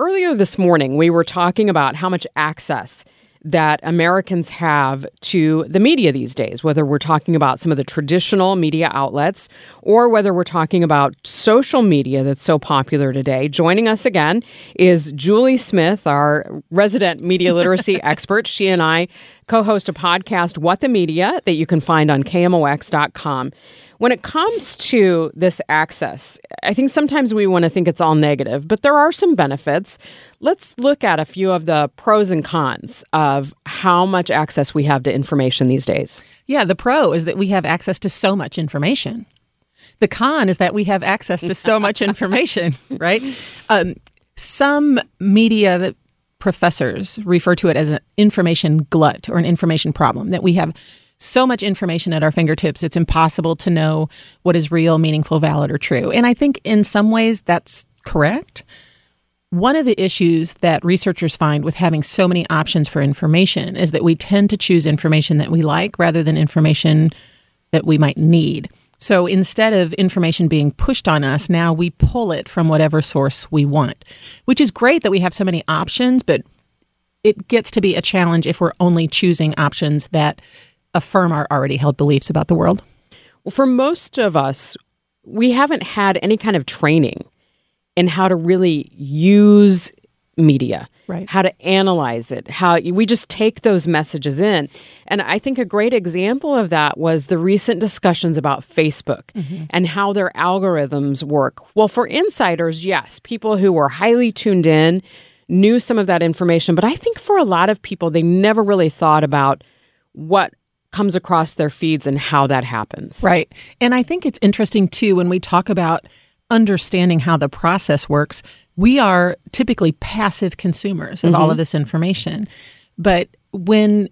Earlier this morning, we were talking about how much access that Americans have to the media these days, whether we're talking about some of the traditional media outlets or whether we're talking about social media that's so popular today. Joining us again is Julie Smith, our resident media literacy expert. She and I co host a podcast, What the Media, that you can find on KMOX.com. When it comes to this access, I think sometimes we want to think it's all negative, but there are some benefits. Let's look at a few of the pros and cons of how much access we have to information these days. Yeah, the pro is that we have access to so much information. The con is that we have access to so much information, right? Um, some media that professors refer to it as an information glut or an information problem, that we have so much information at our fingertips, it's impossible to know what is real, meaningful, valid, or true. And I think in some ways that's correct. One of the issues that researchers find with having so many options for information is that we tend to choose information that we like rather than information that we might need. So instead of information being pushed on us, now we pull it from whatever source we want, which is great that we have so many options, but it gets to be a challenge if we're only choosing options that affirm our already held beliefs about the world? Well, for most of us, we haven't had any kind of training in how to really use media, right. how to analyze it, how we just take those messages in. And I think a great example of that was the recent discussions about Facebook mm-hmm. and how their algorithms work. Well, for insiders, yes, people who were highly tuned in knew some of that information, but I think for a lot of people, they never really thought about what comes across their feeds and how that happens. Right. And I think it's interesting too when we talk about understanding how the process works, we are typically passive consumers of mm-hmm. all of this information. But when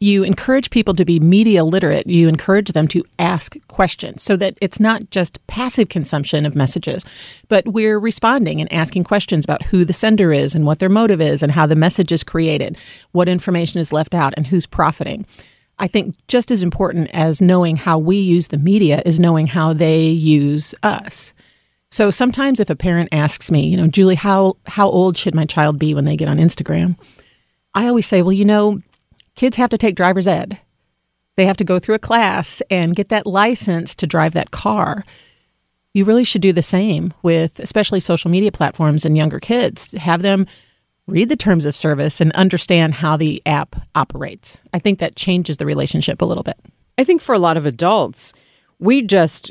you encourage people to be media literate, you encourage them to ask questions so that it's not just passive consumption of messages, but we're responding and asking questions about who the sender is and what their motive is and how the message is created, what information is left out, and who's profiting. I think just as important as knowing how we use the media is knowing how they use us. So sometimes if a parent asks me, you know, Julie, how how old should my child be when they get on Instagram? I always say, well, you know, kids have to take driver's ed. They have to go through a class and get that license to drive that car. You really should do the same with especially social media platforms and younger kids. Have them read the terms of service and understand how the app operates. I think that changes the relationship a little bit. I think for a lot of adults, we just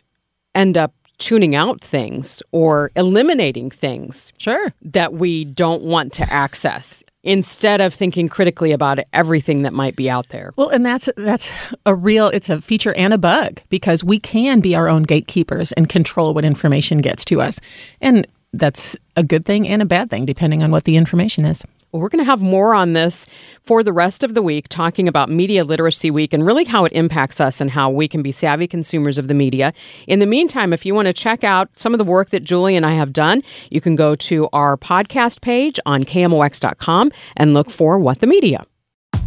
end up tuning out things or eliminating things sure that we don't want to access instead of thinking critically about everything that might be out there. Well, and that's that's a real it's a feature and a bug because we can be our own gatekeepers and control what information gets to us. And that's a good thing and a bad thing, depending on what the information is. We're going to have more on this for the rest of the week, talking about Media Literacy Week and really how it impacts us and how we can be savvy consumers of the media. In the meantime, if you want to check out some of the work that Julie and I have done, you can go to our podcast page on KMOX.com and look for What the Media.